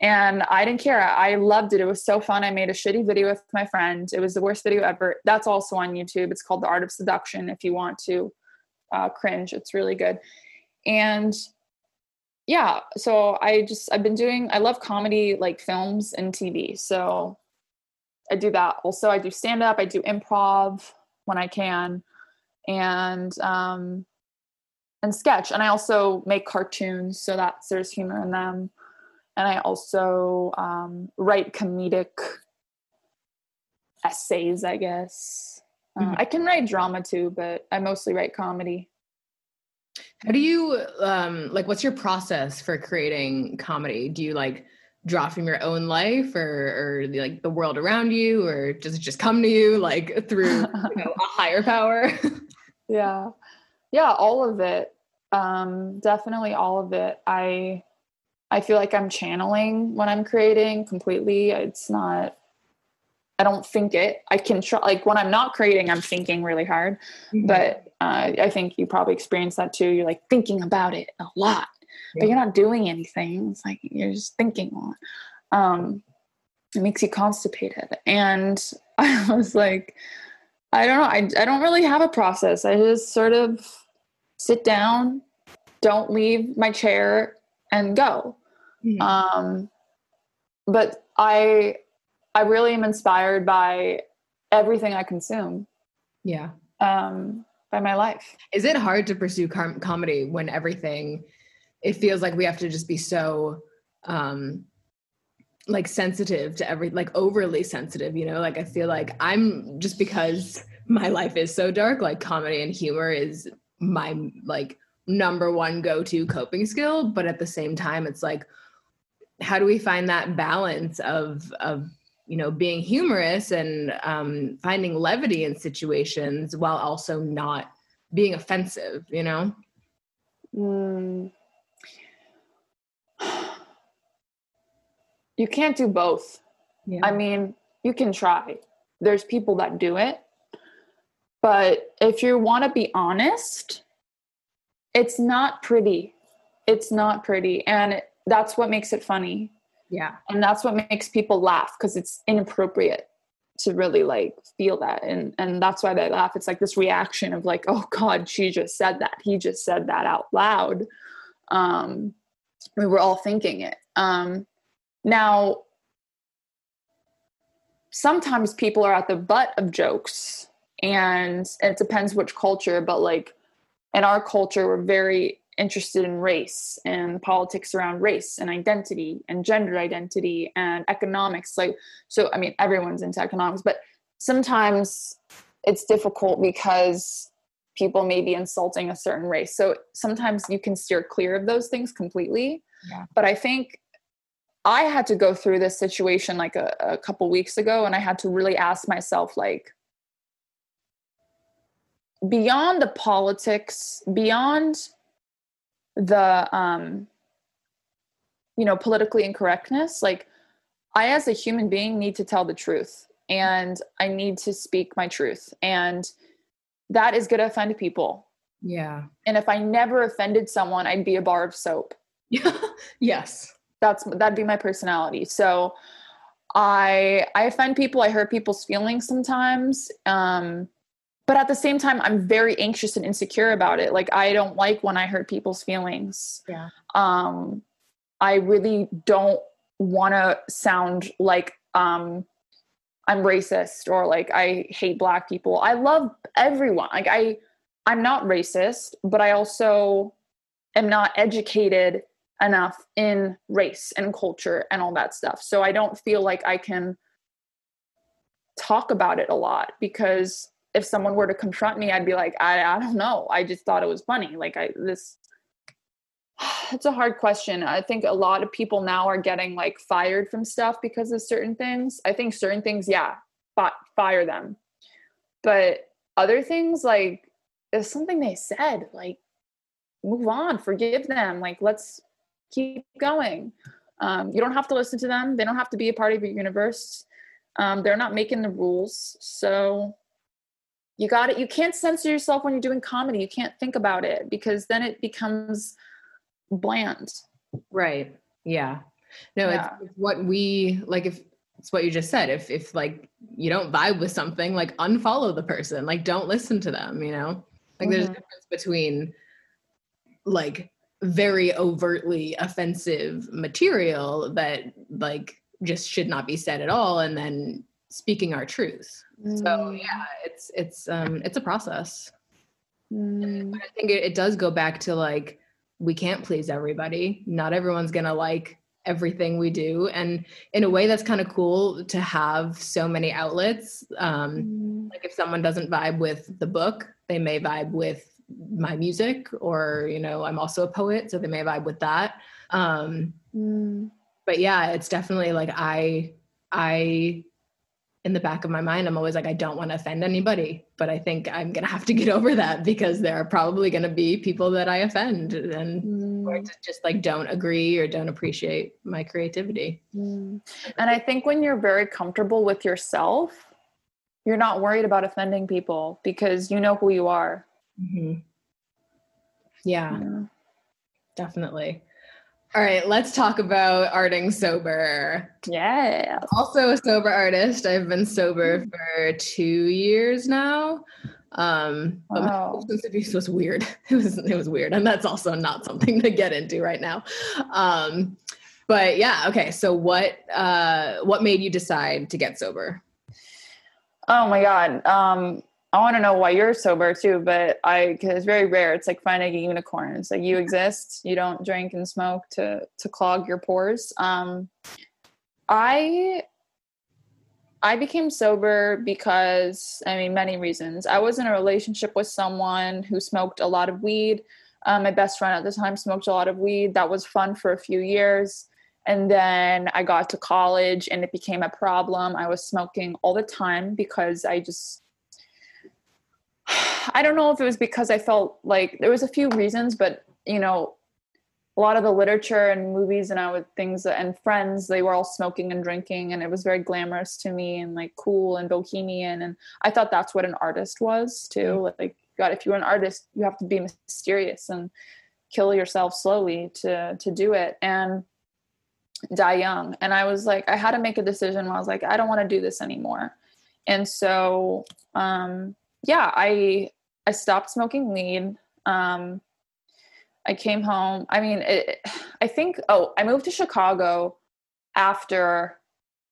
And I didn't care. I loved it. It was so fun. I made a shitty video with my friend. It was the worst video ever. That's also on YouTube. It's called The Art of Seduction if you want to uh, cringe. It's really good. And yeah so i just i've been doing i love comedy like films and tv so i do that. Also i do stand up i do improv when i can. And um and sketch. And i also make cartoons so that there's humor in them. And i also um, write comedic essays i guess. Uh, mm-hmm. i can write drama too but i mostly write comedy. How do you um like what's your process for creating comedy? Do you like draw from your own life or, or like the world around you or does it just come to you like through you know, a higher power? Yeah. Yeah all of it. Um definitely all of it. I i feel like i'm channeling when i'm creating completely. It's not i don't think it i can try like when i'm not creating i'm thinking really hard. Mm-hmm. but uh, i think you probably experience that too. You're like thinking about it a lot. But you're not doing anything. It's like you're just thinking a lot. Um it makes you constipated. And i was like i don't know. I, I don't really have a process. I just sort of sit down don't leave my chair and go. Mm-hmm. um but i i really am inspired by everything i consume yeah. um by my life. Is it hard to pursue com- comedy when everything it feels like we have to just be so um like sensitive to every like overly sensitive you know like i feel like i'm just because my life is so dark like comedy and humor is my like number one go-to coping skill but at the same time it's like how do we find that balance of of you know being humorous and um finding levity in situations while also not being offensive you know mm. You can't do both. Yeah. I mean, you can try. There's people that do it. But if you want to be honest, it's not pretty. It's not pretty. And that's what makes it funny. Yeah. And that's what makes people laugh because it's inappropriate to really like feel that and and that's why they laugh it's like this reaction of like oh god she just said that he just said that out loud um we were all thinking it um now, sometimes people are at the butt of jokes, and it depends which culture, but like in our culture, we're very interested in race and politics around race and identity and gender identity and economics. Like, so I mean, everyone's into economics, but sometimes it's difficult because people may be insulting a certain race. So sometimes you can steer clear of those things completely. Yeah. But I think I had to go through this situation like a, a couple weeks ago, and I had to really ask myself, like, beyond the politics, beyond the, um, you know, politically incorrectness, like, I, as a human being, need to tell the truth and I need to speak my truth. And that is going to offend people. Yeah. And if I never offended someone, I'd be a bar of soap. yes that's that'd be my personality. So i i offend people i hurt people's feelings sometimes um but at the same time i'm very anxious and insecure about it. Like i don't like when i hurt people's feelings. Yeah. Um i really don't want to sound like um i'm racist or like i hate black people. I love everyone. Like i i'm not racist but i also am not educated enough in race and culture and all that stuff. So I don't feel like I can talk about it a lot because if someone were to confront me, I'd be like, I, I don't know. I just thought it was funny. Like I this it's a hard question. I think a lot of people now are getting like fired from stuff because of certain things. I think certain things, yeah, fire them. But other things like if something they said, like move on, forgive them. Like let's keep going. Um, you don't have to listen to them. They don't have to be a part of your universe. Um, they're not making the rules. So you got it. You can't censor yourself when you're doing comedy. You can't think about it because then it becomes bland. Right. Yeah. No, yeah. It's, it's what we like. If it's what you just said, if if like you don't vibe with something, like unfollow the person. Like don't listen to them. You know, like mm-hmm. there's a difference between like very overtly offensive material that like just should not be said at all and then speaking our truth mm. so yeah it's it's um it's a process mm. i think it, it does go back to like we can't please everybody not everyone's gonna like everything we do and in a way that's kind of cool to have so many outlets um mm. like if someone doesn't vibe with the book they may vibe with my music or you know i'm also a poet so they may vibe with that um mm. but yeah, it's definitely like I I in the back of my mind, I'm always like, I don't want to offend anybody, but I think I'm gonna have to get over that because there are probably gonna be people that I offend and mm. just like don't agree or don't appreciate my creativity. Mm. And I think when you're very comfortable with yourself, you're not worried about offending people because you know who you are. Mm-hmm. Yeah, yeah, definitely. All right, let's talk about arting sober. Yeah. Also a sober artist. I've been sober mm. for two years now. Um, but wow. my substance abuse was weird. It was it was weird, and that's also not something to get into right now. Um, but yeah, okay. So what uh, what made you decide to get sober? Oh my god. Um, I want to know why you're sober too, but I cause it's very rare. It's like finding a unicorn. It's like you exist. You don't drink and smoke to to clog your pores. Um, I I became sober because I mean many reasons. I was in a relationship with someone who smoked a lot of weed. Um, my best friend at the time smoked a lot of weed. That was fun for a few years. And then I got to college and it became a problem. I was smoking all the time because I just I don't know if it was because I felt like there was a few reasons, but you know, a lot of the literature and movies and I would things and friends, they were all smoking and drinking and it was very glamorous to me and like cool and bohemian. And I thought that's what an artist was too. Mm-hmm. Like God, if you're an artist, you have to be mysterious and kill yourself slowly to to do it and die young. And I was like, I had to make a decision I was like, I don't want to do this anymore. And so um yeah, I I stopped smoking weed. Um, I came home. I mean, it, I think. Oh, I moved to Chicago after.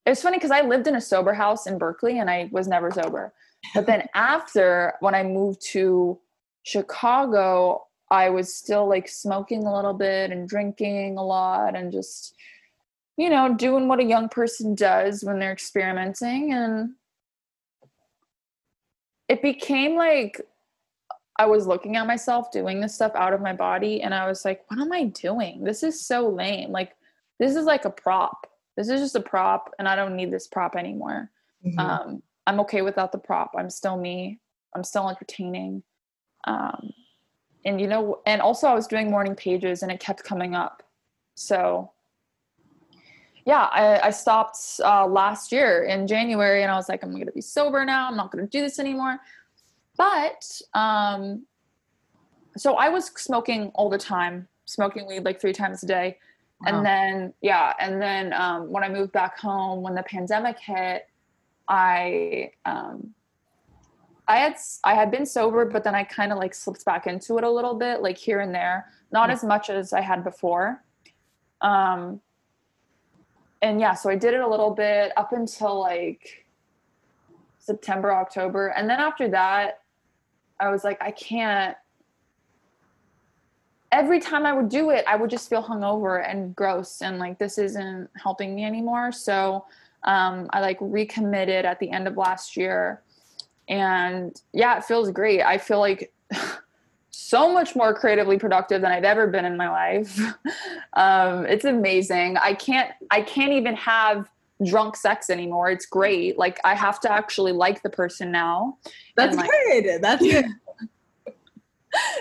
It was funny because I lived in a sober house in Berkeley and I was never sober. But then after, when I moved to Chicago, I was still like smoking a little bit and drinking a lot and just, you know, doing what a young person does when they're experimenting. And it became like I was looking at myself doing this stuff out of my body and I was like, what am I doing? This is so lame. Like, this is like a prop. This is just a prop and I don't need this prop anymore. Mm-hmm. Um, I'm okay without the prop. I'm still me. I'm still entertaining. Um, and you know, and also I was doing morning pages and it kept coming up. So yeah, I, I stopped uh, last year in January and I was like, I'm going to be sober now. I'm not going to do this anymore. But um, so I was smoking all the time, smoking weed like three times a day. Wow. And then, yeah. And then um, when I moved back home, when the pandemic hit, I, um, I had I had been sober, but then I kind of like slipped back into it a little bit, like here and there, not mm-hmm. as much as I had before. Um, and yeah, so I did it a little bit up until like September, October. And then after that, I was like, I can't. Every time I would do it, I would just feel hungover and gross, and like this isn't helping me anymore. So um, I like recommitted at the end of last year, and yeah, it feels great. I feel like so much more creatively productive than I've ever been in my life. um, it's amazing. I can't I can't even have drunk sex anymore. It's great. Like I have to actually like the person now. That's like, good. That's good.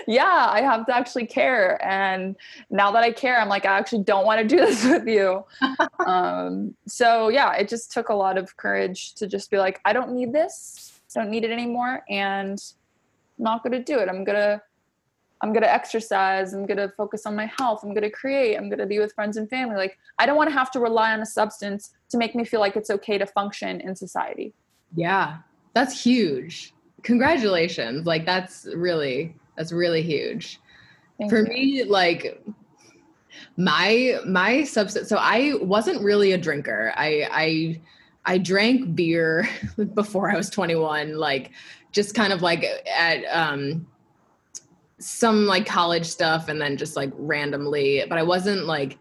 yeah, I have to actually care. And now that I care, I'm like, I actually don't want to do this with you. um, so yeah, it just took a lot of courage to just be like, I don't need this. I don't need it anymore. And I'm not going to do it. I'm going to I'm going to exercise. I'm going to focus on my health. I'm going to create. I'm going to be with friends and family. Like, I don't want to have to rely on a substance to make me feel like it's okay to function in society. Yeah, that's huge. Congratulations. Like, that's really, that's really huge. Thank For you. me, like, my my substance so i wasn't really a drinker i i i drank beer before i was 21 like just kind of like at um some like college stuff and then just like randomly, but I wasn't like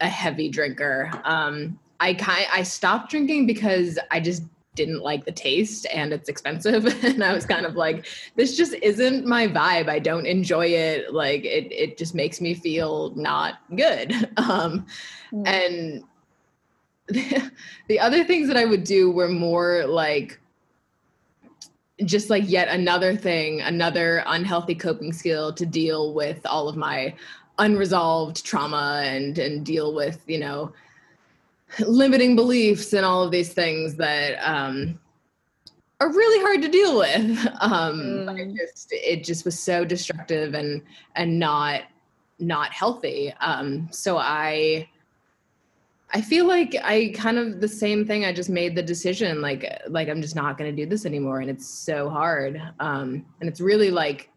a heavy drinker. Um, I kind I stopped drinking because I just didn't like the taste and it's expensive and I was kind of like this just isn't my vibe. I don't enjoy it. Like it it just makes me feel not good. Um, mm. and the other things that I would do were more like just like yet another thing, another unhealthy coping skill to deal with all of my unresolved trauma and and deal with, you know, limiting beliefs and all of these things that um are really hard to deal with. Um mm. it just it just was so destructive and and not not healthy. Um so I I feel like I kind of the same thing. I just made the decision, like like I'm just not going to do this anymore, and it's so hard. Um, and it's really like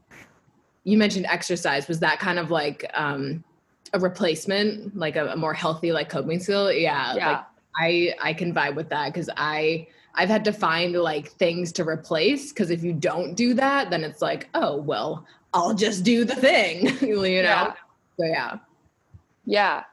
you mentioned exercise. Was that kind of like um, a replacement, like a, a more healthy like coping skill? Yeah, yeah. Like I I can vibe with that because I I've had to find like things to replace because if you don't do that, then it's like oh well I'll just do the thing, you know. Yeah. So yeah. Yeah,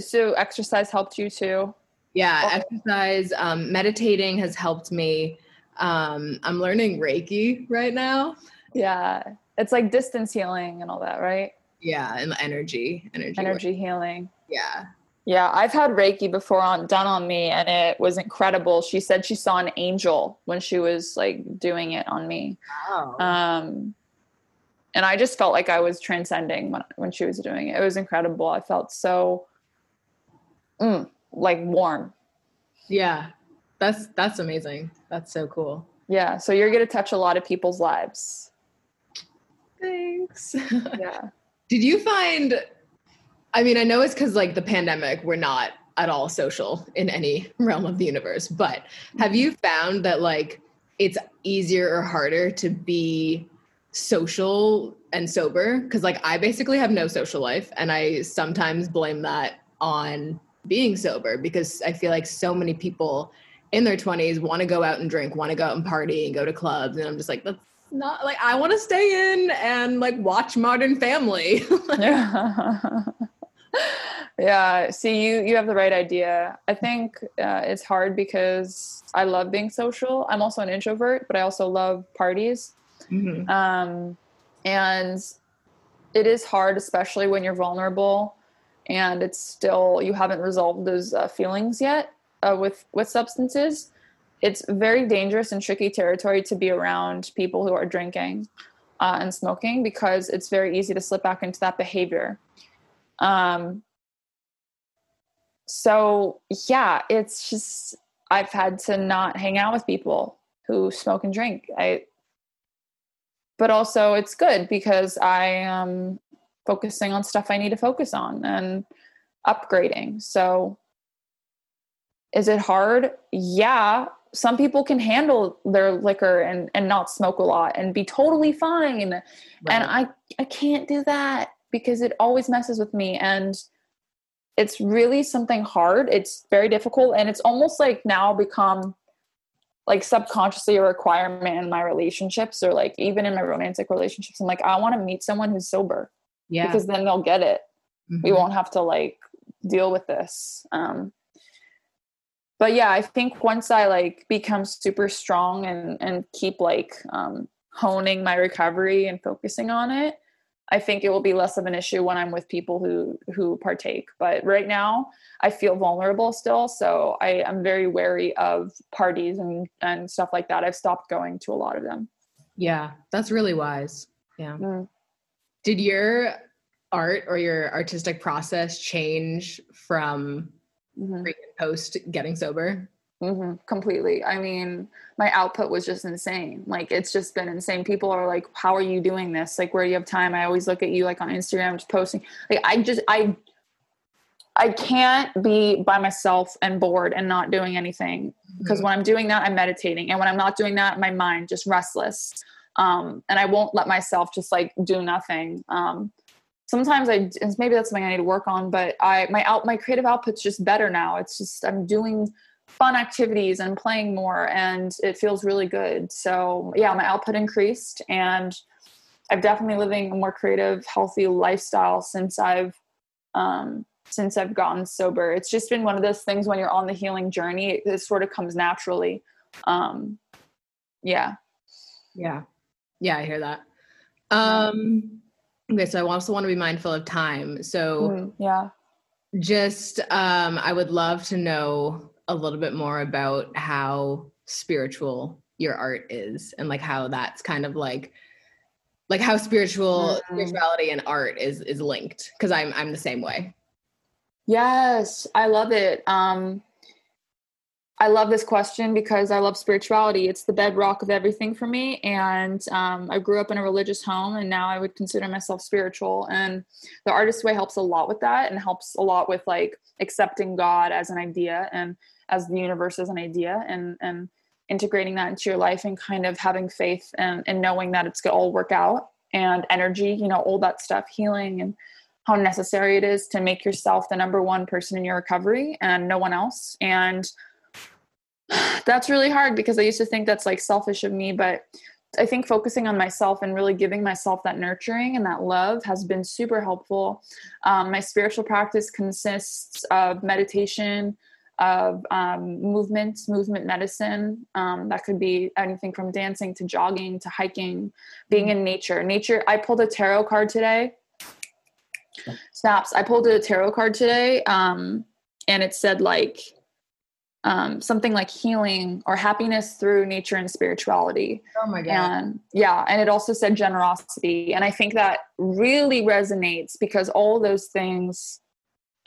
so exercise helped you too? Yeah, okay. exercise, um, meditating has helped me. Um, I'm learning Reiki right now. Yeah, it's like distance healing and all that, right? Yeah, and energy, energy, energy work. healing. Yeah. Yeah, I've had Reiki before on done on me and it was incredible. She said she saw an angel when she was like doing it on me. Wow. Um and I just felt like I was transcending when when she was doing it. It was incredible. I felt so mm, like warm. Yeah. That's that's amazing. That's so cool. Yeah. So you're gonna touch a lot of people's lives. Thanks. Yeah. Did you find I mean, I know it's because like the pandemic, we're not at all social in any realm of the universe, but have you found that like it's easier or harder to be social and sober? Because like I basically have no social life and I sometimes blame that on being sober because I feel like so many people in their 20s want to go out and drink, want to go out and party and go to clubs. And I'm just like, that's not like I want to stay in and like watch Modern Family. yeah. yeah. See, you you have the right idea. I think uh, it's hard because I love being social. I'm also an introvert, but I also love parties. Mm-hmm. Um, and it is hard, especially when you're vulnerable and it's still you haven't resolved those uh, feelings yet uh, with with substances it's very dangerous and tricky territory to be around people who are drinking uh, and smoking because it's very easy to slip back into that behavior. Um, so yeah it's just i've had to not hang out with people who smoke and drink. I but also it's good because i am focusing on stuff I need to focus on and upgrading. So is it hard? Yeah. Some people can handle their liquor and, and not smoke a lot and be totally fine. Right. And I, I can't do that because it always messes with me. And it's really something hard. It's very difficult. And it's almost like now become like subconsciously a requirement in my relationships or like even in my romantic relationships. I'm like, I want to meet someone who's sober yeah. because then they'll get it. Mm-hmm. we won't have to like deal with this um but yeah i think once i like become super strong and and keep like um honing my recovery and focusing on it i think it will be less of an issue when i'm with people who who partake but right now i feel vulnerable still so i am very wary of parties and and stuff like that. I've stopped going to a lot of them. Yeah that's really wise. Yeah. Mm. Did your art or your artistic process change from mm-hmm. pre and post getting sober? Mm-hmm. Completely. I mean, my output was just insane. Like, it's just been insane. People are like, "How are you doing this? Like, where do you have time?" I always look at you like on Instagram, just posting. Like, I just, I, I can't be by myself and bored and not doing anything because mm-hmm. when I'm doing that, I'm meditating, and when I'm not doing that, my mind just restless um, and I won't let myself just like do nothing. Um, sometimes I maybe that's something I need to work on, but I my out my creative output's just better now. It's just I'm doing fun activities and playing more, and it feels really good. So yeah, my output increased, and I've definitely living a more creative, healthy lifestyle since I've um, since I've gotten sober. It's just been one of those things when you're on the healing journey, it, it sort of comes naturally. Um, yeah. Yeah. Yeah, I hear that. Um, okay, so I also want to be mindful of time. So mm, yeah, just um, I would love to know a little bit more about how spiritual your art is and like how that's kind of like like how spiritual mm. spirituality and art is is linked because i'm i'm the same way yes i love it um I love this question because I love spirituality. It's the bedrock of everything for me. And um, I grew up in a religious home, and now I would consider myself spiritual. And the artist way helps a lot with that and helps a lot with like accepting God as an idea and as the universe as an idea and, and integrating that into your life and kind of having faith and, and knowing that it's going to all work out and energy, you know, all that stuff, healing and how necessary it is to make yourself the number one person in your recovery and no one else. And that's really hard because I used to think that's like selfish of me, but I think focusing on myself and really giving myself that nurturing and that love has been super helpful. Um, my spiritual practice consists of meditation, of um, movement, movement medicine. Um, that could be anything from dancing to jogging to hiking, being in nature. Nature, I pulled a tarot card today. Snaps. I pulled a tarot card today um, and it said, like, um, something like healing or happiness through nature and spirituality. Oh my God. And yeah, and it also said generosity. And I think that really resonates because all those things,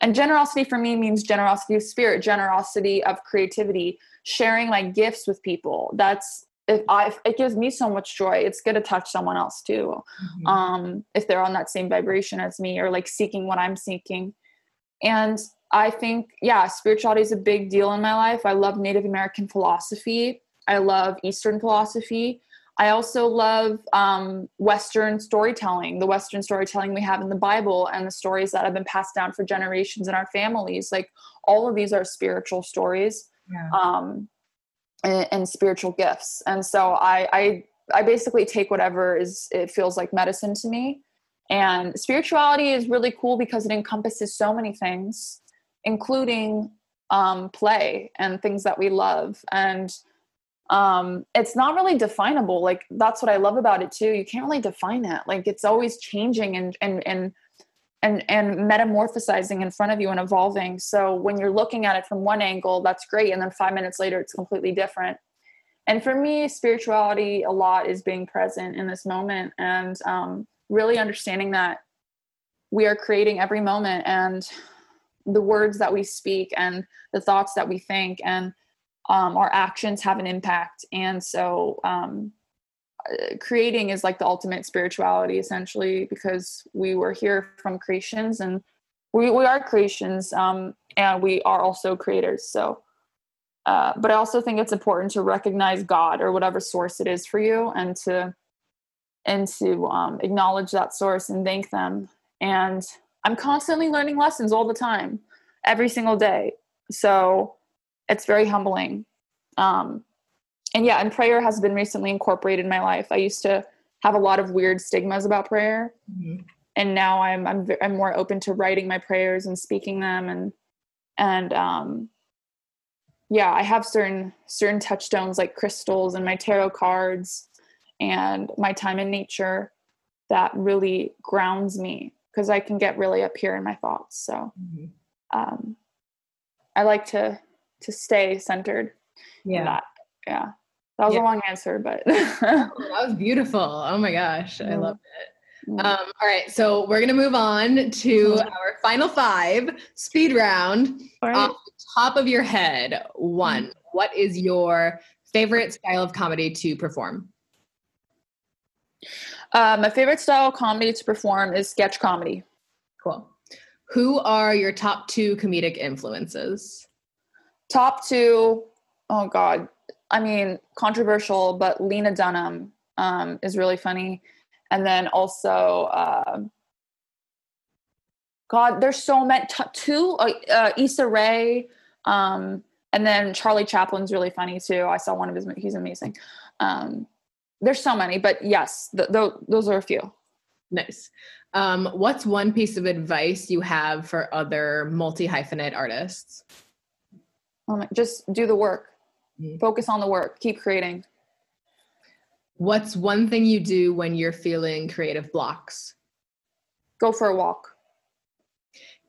and generosity for me means generosity of spirit, generosity of creativity, sharing my gifts with people. That's if I, if it gives me so much joy, it's going to touch someone else too. Mm-hmm. Um, if they're on that same vibration as me or like seeking what I'm seeking. And I think, yeah, spirituality is a big deal in my life. I love Native American philosophy. I love Eastern philosophy. I also love um, Western storytelling, the Western storytelling we have in the Bible, and the stories that have been passed down for generations in our families. Like all of these are spiritual stories yeah. um, and, and, spiritual gifts. And so I, I, I basically take whatever is it feels like medicine to me. And spirituality is really cool because it encompasses so many things including um, play and things that we love. And um, it's not really definable. Like that's what I love about it too. You can't really define it. Like it's always changing and and and and and metamorphosizing in front of you and evolving. So when you're looking at it from one angle, that's great, and then five minutes later, it's completely different. And for me, spirituality a lot is being present in this moment and um, really understanding that we are creating every moment and the words that we speak and the thoughts that we think and um, our actions have an impact. And so um, uh, creating is like the ultimate spirituality essentially because we were here from creations and we, we are creations um, and we are also creators. So uh, but i also think it's important to recognize god or whatever source it is for you and to and to um, acknowledge that source and thank them. And I'm constantly learning lessons all the time, every single day. So it's very humbling. Um, and yeah, and prayer has been recently incorporated in my life. I used to have a lot of weird stigmas about prayer, mm-hmm. and now I'm I'm I'm more open to writing my prayers and speaking them, and and um, yeah, I have certain certain touchstones like crystals and my tarot cards and my time in nature that really grounds me because I can get really up here in my thoughts. So mm-hmm. um, I like to to stay centered. Yeah. That. Yeah. That was yeah. a long answer, but that was beautiful. Oh my gosh. I loved it. Um, all right, so we're gonna move on to our final five speed round. Right. Off the top of your head, one, what is your favorite style of comedy to perform? Uh, my favorite style of comedy to perform is sketch comedy. Cool. Who are your top two comedic influences? Top two, oh God. I mean, controversial, but Lena Dunham um, is really funny. And then also, uh, God, there's so many. T- two, uh, uh, Issa Rae, um, and then Charlie Chaplin's really funny too. I saw one of his. He's amazing. Um, there's so many, but yes, th- th- those are a few. Nice. Um, what's one piece of advice you have for other multi hyphenate artists? Um, just do the work. Mm-hmm. Focus on the work. Keep creating. What's one thing you do when you're feeling creative blocks? Go for a walk.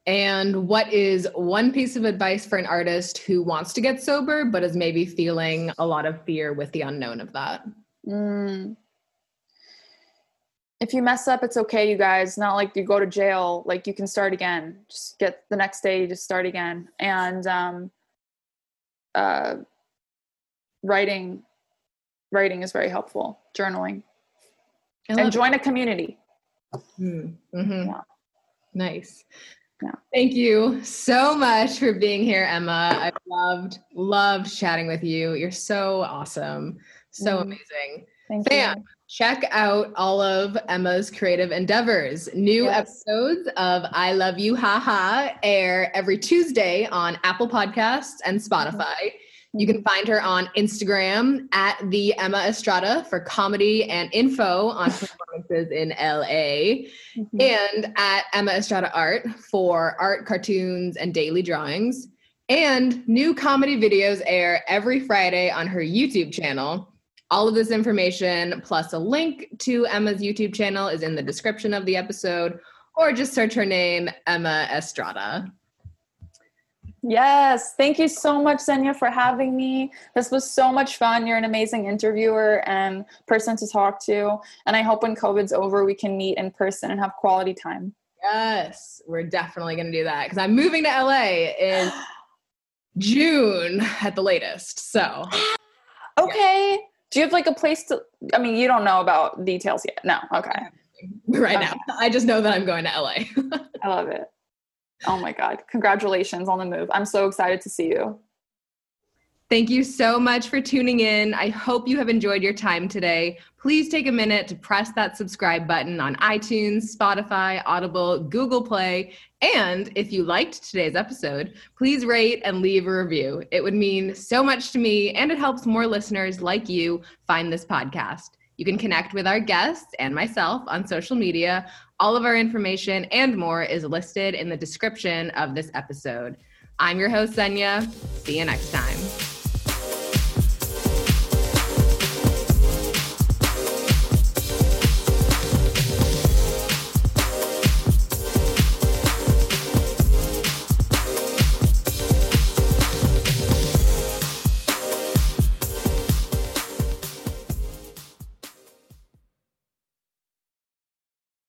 And what is one piece of advice for an artist who wants to get sober but is maybe feeling a lot of fear with the unknown of that? Mm. If you mess up, it's okay, you guys. Not like you go to jail. Like you can start again. Just get the next day, you just start again. And um, uh, writing, writing is very helpful. Journaling, and join a community. Mm-hmm. Yeah. Nice. Yeah. Thank you so much for being here, Emma. I loved, loved chatting with you. You're so awesome. So mm. amazing. Thank Fan, you. Check out all of Emma's creative endeavors. New yes. episodes of I Love You Haha air every Tuesday on Apple Podcasts and Spotify. Mm-hmm. You can find her on Instagram at the Emma Estrada for comedy and info on performances in LA, mm-hmm. and at Emma Estrada Art for art, cartoons, and daily drawings. And new comedy videos air every Friday on her YouTube channel. All of this information, plus a link to Emma's YouTube channel, is in the description of the episode, or just search her name, Emma Estrada. Yes. Thank you so much, Xenia, for having me. This was so much fun. You're an amazing interviewer and person to talk to. And I hope when COVID's over, we can meet in person and have quality time. Yes, we're definitely going to do that because I'm moving to LA in June at the latest. So, okay. Yeah. Do you have like a place to? I mean, you don't know about details yet. No. Okay. Right okay. now, I just know that I'm going to LA. I love it. Oh my God. Congratulations on the move. I'm so excited to see you. Thank you so much for tuning in. I hope you have enjoyed your time today. Please take a minute to press that subscribe button on iTunes, Spotify, Audible, Google Play. And if you liked today's episode, please rate and leave a review. It would mean so much to me, and it helps more listeners like you find this podcast. You can connect with our guests and myself on social media. All of our information and more is listed in the description of this episode. I'm your host, Xenia. See you next time.